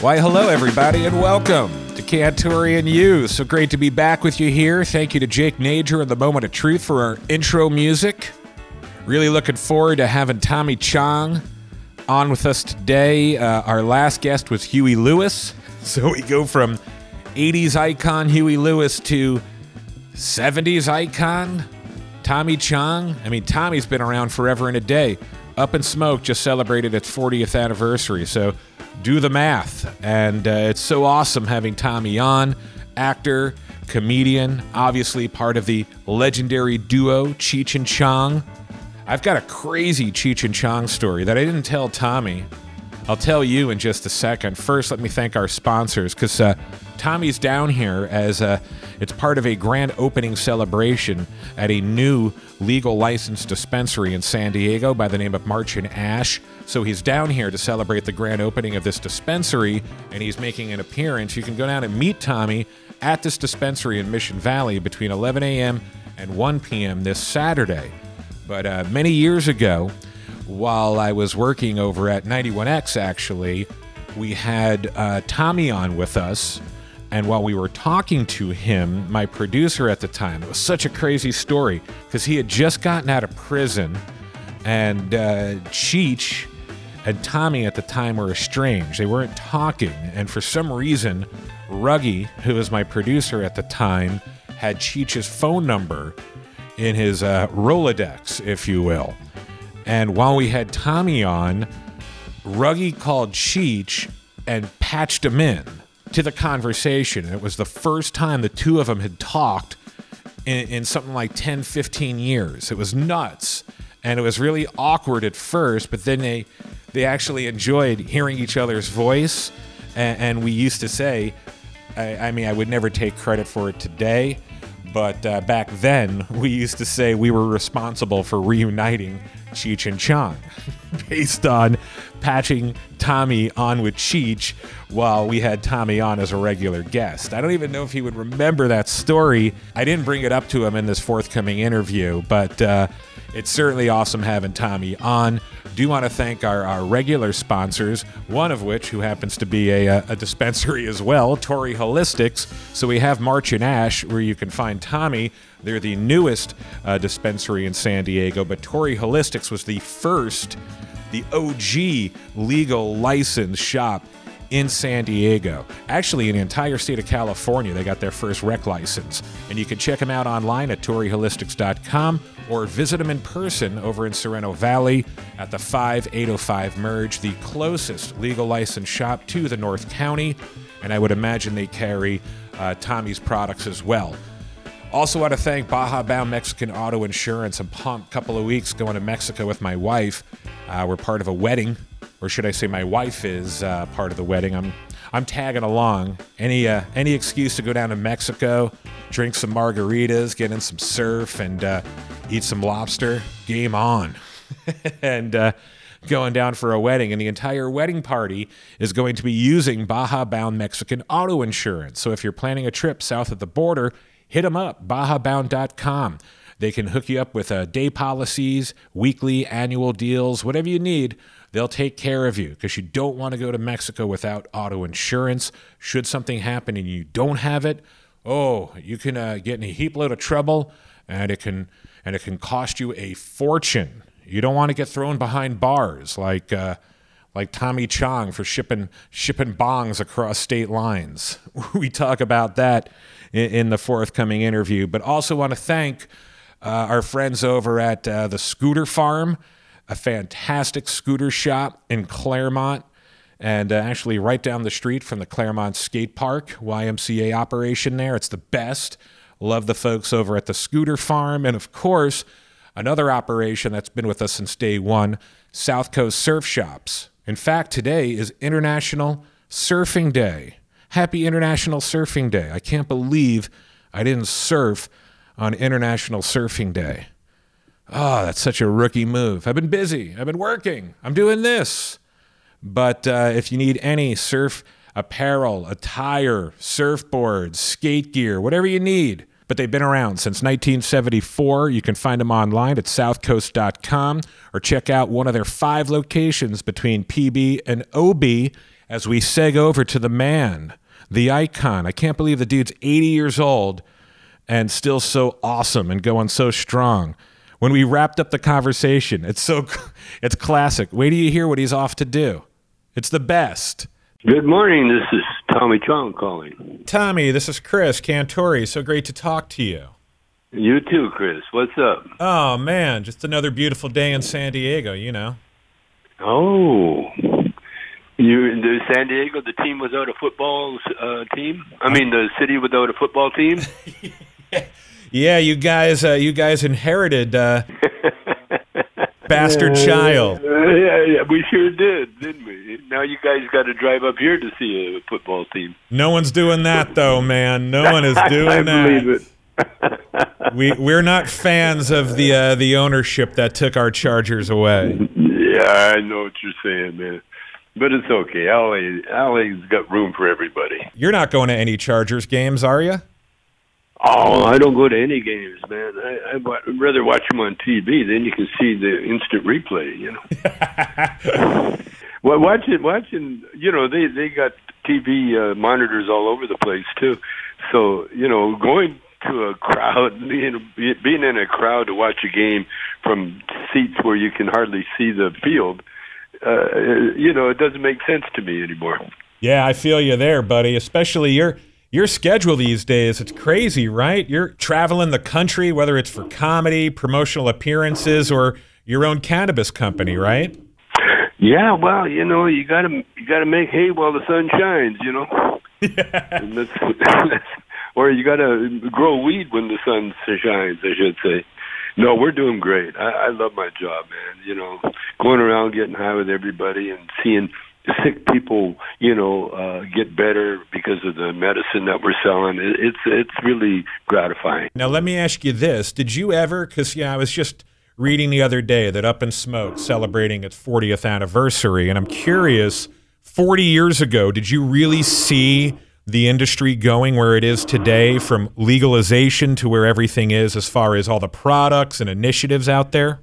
Why, hello, everybody, and welcome to Cantorian U. So great to be back with you here. Thank you to Jake Nager and the Moment of Truth for our intro music. Really looking forward to having Tommy Chong on with us today. Uh, our last guest was Huey Lewis. So we go from 80s icon Huey Lewis to 70s icon Tommy Chong. I mean, Tommy's been around forever and a day. Up in Smoke just celebrated its 40th anniversary. So do the math. And uh, it's so awesome having Tommy on, actor, comedian, obviously part of the legendary duo Cheech and Chong. I've got a crazy Cheech and Chong story that I didn't tell Tommy. I'll tell you in just a second. First, let me thank our sponsors because uh, Tommy's down here as uh, it's part of a grand opening celebration at a new legal licensed dispensary in San Diego by the name of March and Ash. So he's down here to celebrate the grand opening of this dispensary, and he's making an appearance. You can go down and meet Tommy at this dispensary in Mission Valley between 11 a.m. and 1 p.m. this Saturday. But uh, many years ago, while I was working over at 91X, actually, we had uh, Tommy on with us. And while we were talking to him, my producer at the time, it was such a crazy story because he had just gotten out of prison, and uh, Cheech and Tommy at the time were estranged. They weren't talking, and for some reason, Ruggy, who was my producer at the time, had Cheech's phone number in his uh, Rolodex, if you will. And while we had Tommy on, Ruggy called Cheech and patched him in to the conversation. It was the first time the two of them had talked in, in something like 10, 15 years. It was nuts. And it was really awkward at first, but then they they actually enjoyed hearing each other's voice. And, and we used to say, I, I, mean, I would never take credit for it today, but uh, back then we used to say we were responsible for reuniting Cheech and Chong based on patching Tommy on with Cheech while we had Tommy on as a regular guest. I don't even know if he would remember that story. I didn't bring it up to him in this forthcoming interview, but uh, it's certainly awesome having Tommy on. Do want to thank our, our regular sponsors, one of which who happens to be a, a dispensary as well, Torrey Holistics. So we have March and Ash, where you can find Tommy. They're the newest uh, dispensary in San Diego, but Torrey Holistics was the first, the OG legal license shop in San Diego. Actually, in the entire state of California, they got their first rec license. And you can check them out online at torreyholistics.com or visit them in person over in Sorrento Valley at the 5805 Merge, the closest legal license shop to the North County. And I would imagine they carry uh, Tommy's products as well. Also, want to thank Baja Bound Mexican Auto Insurance. I'm pumped. A couple of weeks going to Mexico with my wife. Uh, we're part of a wedding or should I say, my wife is uh, part of the wedding. I'm I'm tagging along. Any uh, any excuse to go down to Mexico, drink some margaritas, get in some surf, and uh, eat some lobster. Game on, and uh, going down for a wedding. And the entire wedding party is going to be using Baja Bound Mexican Auto Insurance. So if you're planning a trip south of the border, hit them up. BajaBound.com. They can hook you up with uh, day policies, weekly, annual deals, whatever you need. They'll take care of you because you don't want to go to Mexico without auto insurance. Should something happen and you don't have it, oh, you can uh, get in a heap load of trouble, and it can and it can cost you a fortune. You don't want to get thrown behind bars like uh, like Tommy Chong for shipping shipping bongs across state lines. we talk about that in, in, the forthcoming interview, but also want to thank uh, our friends over at uh, the Scooter Farm a fantastic scooter shop in Claremont and uh, actually right down the street from the Claremont Skate Park YMCA operation there. It's the best. Love the folks over at the Scooter Farm. And of course, another operation that's been with us since day one South Coast Surf Shops. In fact, today is International Surfing Day. Happy International Surfing Day. I can't believe I didn't surf on International Surfing Day. Oh, that's such a rookie move. I've been busy. I've been working. I'm doing this. But uh, if you need any surf apparel, attire, surfboards, skate gear, whatever you need, but they've been around since 1974. You can find them online at southcoast.com or check out one of their five locations between PB and OB as we seg over to the man, the icon. I can't believe the dude's 80 years old and still so awesome and going so strong. When we wrapped up the conversation, it's so it's classic. Wait till you hear what he's off to do. It's the best. Good morning. This is Tommy Chong calling. Tommy, this is Chris Cantore. So great to talk to you. You too, Chris. What's up? Oh man, just another beautiful day in San Diego, you know. Oh, you the San Diego, the team without a football uh, team. I mean, the city without a football team. yeah, you guys, uh, you guys inherited uh, bastard child. Uh, yeah, yeah, we sure did, didn't we? Now you guys got to drive up here to see a football team. No one's doing that though, man. No one is doing I that. believe it. we we're not fans of the uh, the ownership that took our Chargers away. Yeah, I know what you're saying, man. But it's okay. LA, LA's got room for everybody. You're not going to any Chargers games, are you? Oh, I don't go to any games, man. I, I'd rather watch them on TV. Then you can see the instant replay. You know. well, watching, watching. You know, they they got TV uh, monitors all over the place too. So you know, going to a crowd, being being in a crowd to watch a game from seats where you can hardly see the field. Uh, you know, it doesn't make sense to me anymore. Yeah, I feel you there, buddy. Especially your your schedule these days. It's crazy, right? You're traveling the country, whether it's for comedy, promotional appearances, or your own cannabis company, right? Yeah, well, you know, you gotta you gotta make hay while the sun shines, you know. That's, that's, or you gotta grow weed when the sun shines, I should say. No, we're doing great. I, I love my job, man. You know, going around getting high with everybody and seeing sick people, you know, uh, get better because of the medicine that we're selling. It, it's it's really gratifying. Now, let me ask you this: Did you ever? Because yeah, I was just reading the other day that Up in Smoke celebrating its 40th anniversary, and I'm curious. 40 years ago, did you really see the industry going where it is today, from legalization to where everything is, as far as all the products and initiatives out there?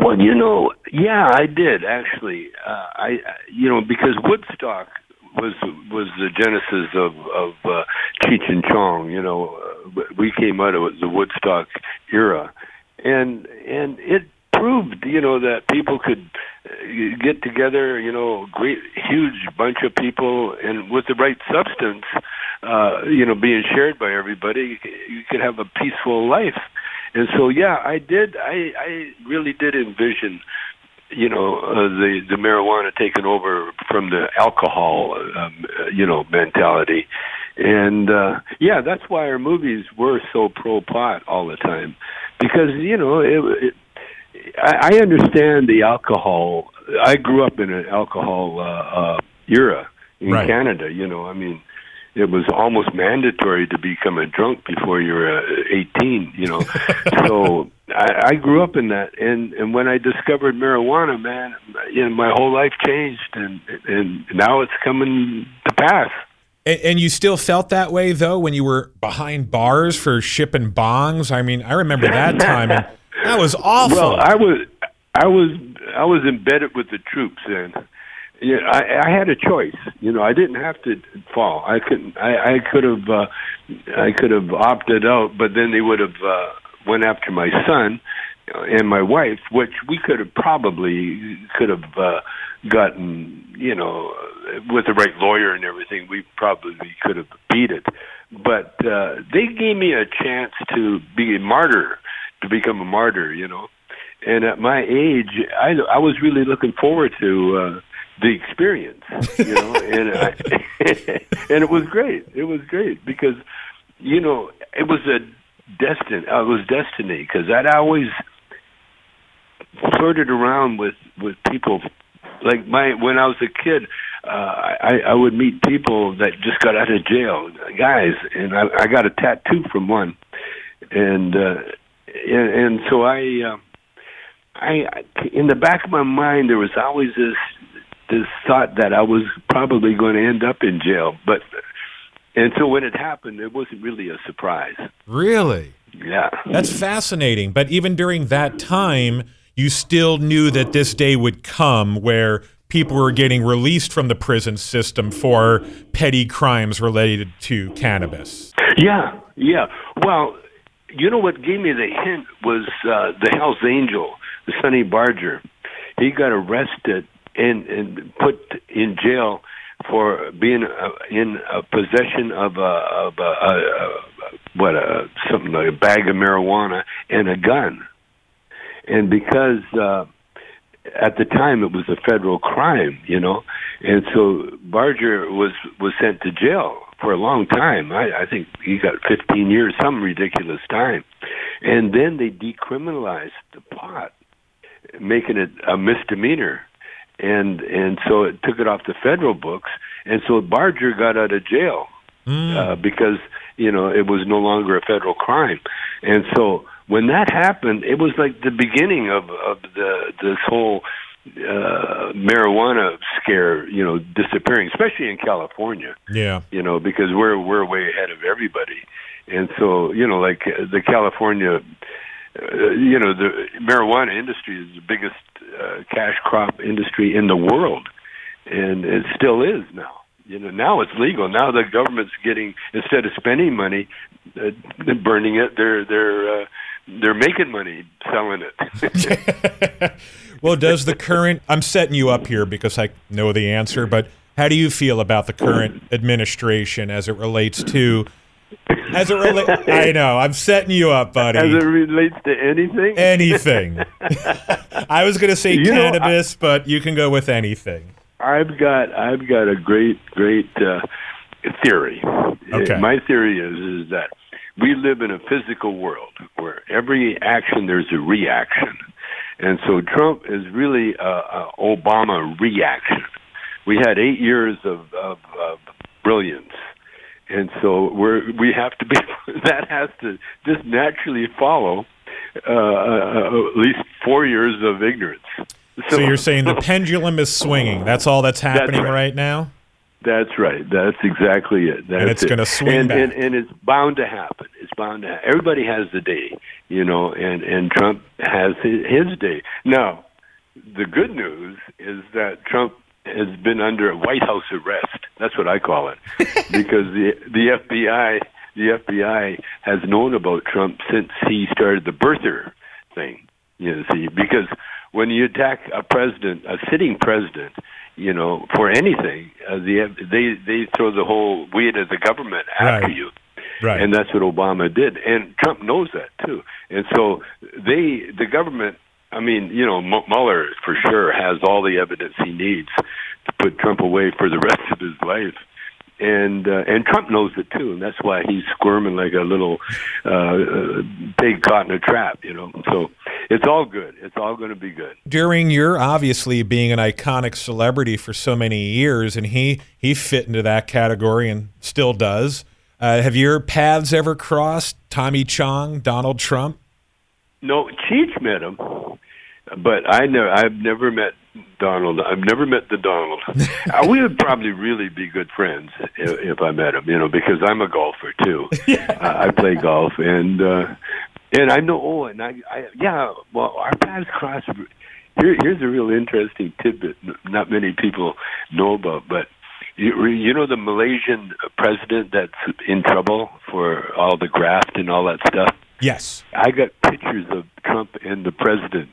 Well, you know, yeah, I did actually. Uh, I, you know, because Woodstock was was the genesis of of uh, Cheech and Chong. You know, uh, we came out of the Woodstock era, and and it proved, you know, that people could uh, get together. You know, great, huge bunch of people, and with the right substance, uh, you know, being shared by everybody, you could have a peaceful life. And so, yeah, I did. I I really did envision, you know, uh, the the marijuana taking over from the alcohol, um, uh, you know, mentality. And uh yeah, that's why our movies were so pro pot all the time, because you know it. it I, I understand the alcohol. I grew up in an alcohol uh, uh, era in Right. Canada. You know, I mean, it was almost mandatory to become a drunk before you were uh, 18. You know, so I, I grew up in that, and and when I discovered marijuana, man, you know, my whole life changed, and and now it's coming to pass. And, and you still felt that way though when you were behind bars for shipping bongs. I mean, I remember that time, and that was awful. Well, I was, I was, I was embedded with the troops, and yeah, I, I had a choice. You know, I didn't have to fall. I couldn't. I, I could have. Uh, I could have opted out, but then they would have uh, went after my son and my wife, which we could have probably could have uh, gotten. You know, with the right lawyer and everything, we probably could have beat it. But uh, they gave me a chance to be a martyr, to become a martyr. You know, and at my age, I I was really looking forward to. Uh, the experience, you know, and I, and it was great. It was great because, you know, it was a destin. Uh, it was destiny because I'd always flirted around with with people. Like my when I was a kid, uh, I I would meet people that just got out of jail, guys, and I, I got a tattoo from one, and uh, and, and so I. Uh, I, I in the back of my mind there was always this this thought that I was probably going to end up in jail, but and so when it happened, it wasn't really a surprise. really? Yeah, That's fascinating. But even during that time, you still knew that this day would come where people were getting released from the prison system for petty crimes related to cannabis. Yeah, yeah. Well, you know what gave me the hint was uh, the Hell's Angel, the Sonny Barger. He got arrested and, and put in jail for being uh, in uh, possession of a, of a, a what a something like a bag of marijuana and a gun, and because uh, at the time it was a federal crime, you know, and so Barger was was sent to jail for a long time. I, I think he got 15 years, some ridiculous time, and then they decriminalized the pot, making it a misdemeanor and and so it took it off the federal books, and so Barger got out of jail mm. uh, because you know it was no longer a federal crime, and so when that happened, it was like the beginning of of the this whole uh marijuana scare you know disappearing especially in california. Yeah. You know because we're we're way ahead of everybody. And so you know like the california uh, you know the marijuana industry is the biggest uh, cash crop industry in the world, and it still is now. You know, now it's legal. Now the government's getting instead of spending money, uh, burning it, they're they're uh, they're making money selling it. well, does the current? I'm setting you up here because I know the answer, but how do you feel about the current administration as it relates to as it relates, I know I'm setting you up, buddy. As it relates to anything, anything. I was going to say you cannabis, know, I, but you can go with anything. I've got I've got a great great uh, theory. Okay. My theory is is that we live in a physical world where every action there's a reaction, and so Trump is really a, a Obama reaction. We had eight years of, of, of brilliance and so we're we have to be that has to just naturally follow uh, uh, at least four years of ignorance. So, so you're saying the pendulum is swinging. That's all that's happening that's right. right. now. That's right. That's exactly it. That's and it's it. going to swing and, back. And, and it's bound to happen. It's bound to. happen. Everybody has the day, you know, and and Trump has his, his day. Now, the good news is that Trump has been under White House arrest. That's what I call it, because the the FBI the FBI has known about Trump since he started the birther thing. You know, see, because when you attack a president, a sitting president, you know, for anything, uh, the they they throw the whole weight of the government after right. you. Right. And that's what Obama did, and Trump knows that too. And so they, the government I mean, you know, M- Mueller for sure has all the evidence he needs to put Trump away for the rest of his life. And uh, and Trump knows it too, and that's why he's squirming like a little uh, uh, pig caught in a trap, you know. So it's all good. It's all going to be good. During your obviously being an iconic celebrity for so many years, and he he fit into that category and still does. Uh, have your paths ever crossed? Tommy Chong, Donald Trump? No, Cheech met him but I never, I've never met Donald. I've never met the Donald. uh, we would probably really be good friends if, if I met him, you know, because I'm a golfer too. yeah. uh, I play golf, and uh, and I know. Oh, and I, I, yeah. Well, our paths cross. Here, here's a real interesting tidbit. Not many people know about, but you, you know the Malaysian president that's in trouble for all the graft and all that stuff. Yes, I got pictures of Trump and the president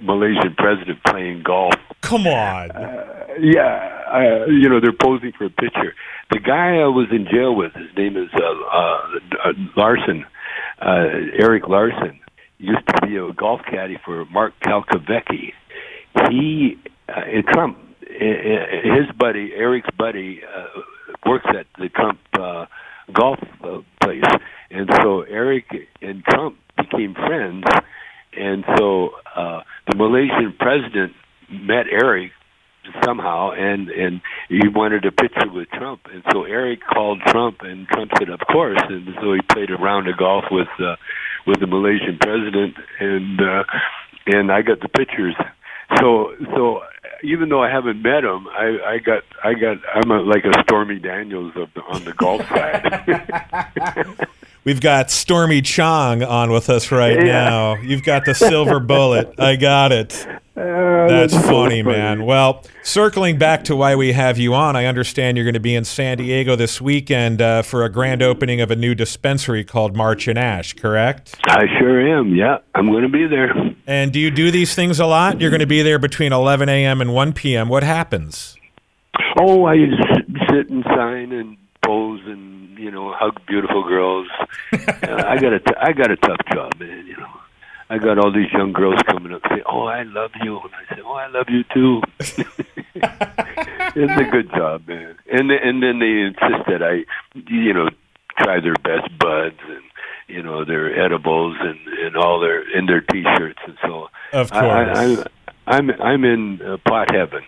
Malaysian president playing golf. Come on. Uh, yeah, uh, you know they're posing for a picture. The guy I was in jail with, his name is uh, uh, Larson, uh, Erik Larson. Used to be a golf caddy for Mark Calcavecchia. He uh, and Trump, his buddy, Eric's buddy, uh, works at the Trump uh, golf uh, place, and so Eric and Trump became friends and so uh, the Malaysian president met Eric somehow, and and he wanted a picture with Trump, and so Eric called Trump, and Trump said, "Of course," and so he played a round of golf with uh, with the Malaysian president, and uh, and I got the pictures. So so even though I haven't met him, I, I got I got I'm a, like a Stormy Daniels of the, on the golf side. We've got Stormy Chong on with us right yeah. now. You've got the silver bullet. I got it. Uh, That's so funny, man. Well, circling back to why we have you on, I understand you're going to be in San Diego this weekend uh, for a grand opening of a new dispensary called March and Ash, correct? I sure am. Yeah, I'm going to be there. And do you do these things a lot? You're going to be there between 11 a.m. and 1 p.m. What happens? Oh, I sit and sign and pose and you know hug beautiful girls. uh, I got a t- I got a tough job, man. You know, I got all these young girls coming up saying, "Oh, I love you," and I say, "Oh, I love you too." it's a good job, man. And and then they insist that I, you know, try their best buds and you know their edibles and and all their in their t-shirts and so. Of I, course. I, I, I'm I'm in uh, pot heaven.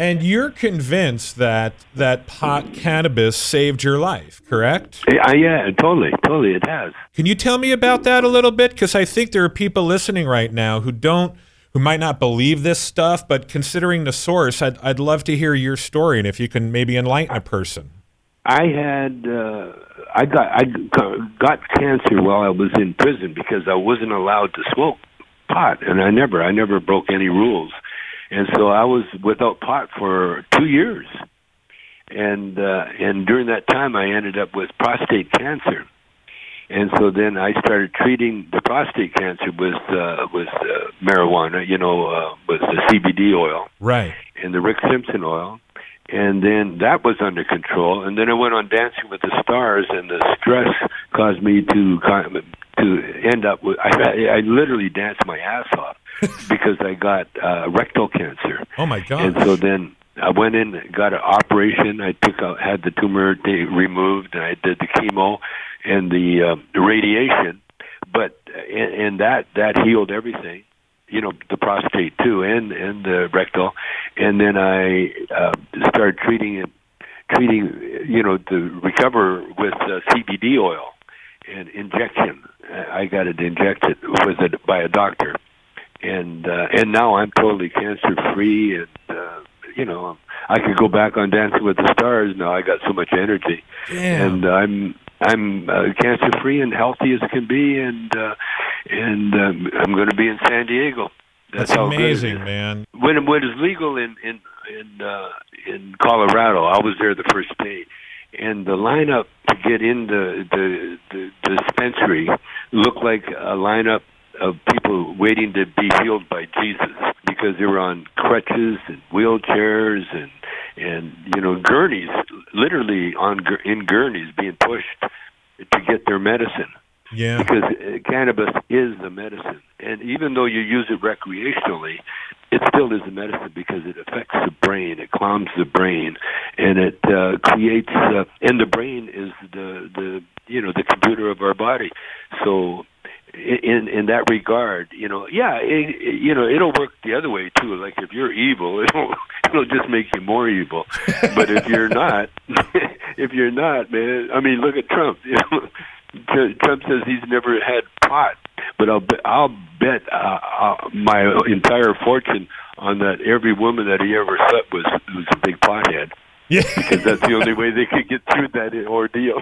And you're convinced that that pot cannabis saved your life, correct? Yeah, yeah, totally, totally. It has. Can you tell me about that a little bit? Because I think there are people listening right now who don't, who might not believe this stuff, but considering the source, I'd, I'd love to hear your story and if you can maybe enlighten a person. I had uh, I got I got cancer while I was in prison because I wasn't allowed to smoke pot, and I never I never broke any rules, and so I was without pot for two years, and uh, and during that time I ended up with prostate cancer. And so then I started treating the prostate cancer with uh, with uh, marijuana, you know, uh, with the CBD oil Right. and the Rick Simpson oil, and then that was under control. And then I went on Dancing with the Stars, and the stress caused me to to end up with. I, I literally danced my ass off because I got uh, rectal cancer, Oh my God. and so then. I went in, got an operation. I took out, had the tumor removed, and I did the chemo and the, uh, the radiation. But and, and that that healed everything you know the prostate too and and the rectal and then i uh, started treating it treating you know to recover with uh, cbd oil and injection i got it injected with it by a doctor and uh, and now i'm totally cancer free and uh, you know i could go back on dancing with the stars now. I got so much energy. And I'm I'm uh, cancer free and healthy as can be, and uh, and um, I'm going to be in San Diego. That's how amazing, man. When it was legal in in in uh, in Colorado, I was there the first day, and the lineup to get in the the, the dispensary looked like a lineup of people waiting to be healed by Jesus because they were on crutches and wheelchairs and and you know gurneys, literally on in gurneys being pushed to get their medicine Yeah. because uh, cannabis is the medicine, and even though you use it recreationally, it still is a medicine because it affects the brain, it calms the brain, and it uh, creates. Uh, and the brain is the the you know the computer of our body, so. In in that regard, you know, yeah, it, it, you know, it'll work the other way too. Like if you're evil, it'll it'll just make you more evil. But if you're not, if you're not, man, I mean, look at Trump. You know, Trump says he's never had pot, but I'll bet, I'll bet uh, uh, my entire fortune on that every woman that he ever slept with was a big pothead Yeah. because that's the only way they could get through that ordeal.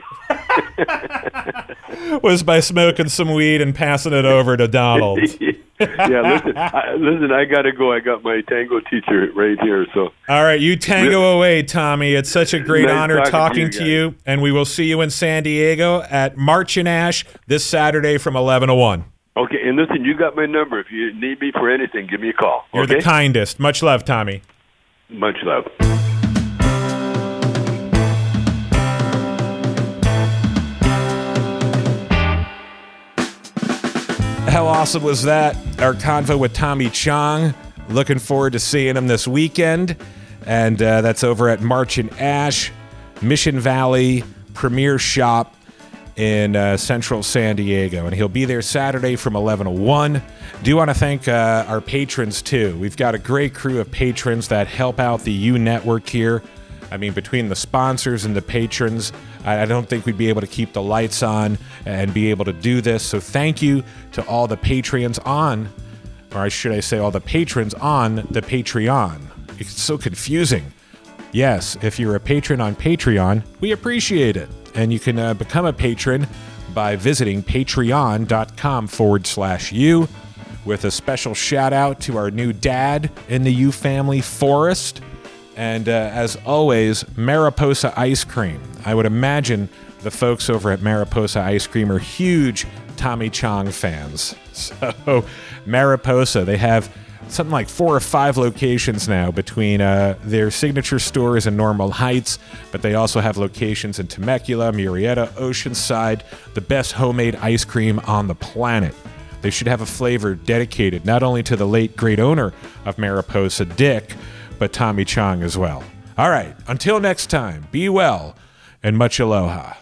Was by smoking some weed and passing it over to Donald. yeah, listen, I, listen, I gotta go. I got my tango teacher right here, so All right, you tango away, Tommy. It's such a great Nice honor talking talking to to you you, and we will see you in San Diego at March and Ash this Saturday from 11 to 1. okay. And listen, you got my number. If you need me for anything, give me a call. You're okay? the kindest. Much love, Tommy. Much love. How awesome was that? Our convo with Tommy Chong. Looking forward to seeing him this weekend. And uh, that's over at March and Ash, Mission Valley Premier Shop in uh, central San Diego. And he'll be there Saturday from 11 to 1. Do want to thank uh, our patrons too. We've got a great crew of patrons that help out the U Network here. I mean, between the sponsors and the patrons, I don't think we'd be able to keep the lights on and be able to do this. So thank you to all the Patreons on, or should I say, all the patrons on the Patreon. It's so confusing. Yes, if you're a patron on Patreon, we appreciate it. And you can uh, become a patron by visiting patreon.com forward slash you, with a special shout out to our new dad in the U family, Forrest. And uh, as always, Mariposa ice cream. I would imagine the folks over at Mariposa Ice Cream are huge Tommy Chong fans. So, Mariposa, they have something like four or five locations now between uh, their signature stores in Normal Heights, but they also have locations in Temecula, Murrieta, Oceanside, the best homemade ice cream on the planet. They should have a flavor dedicated not only to the late great owner of Mariposa, Dick, but Tommy Chong as well. All right, until next time, be well and much aloha.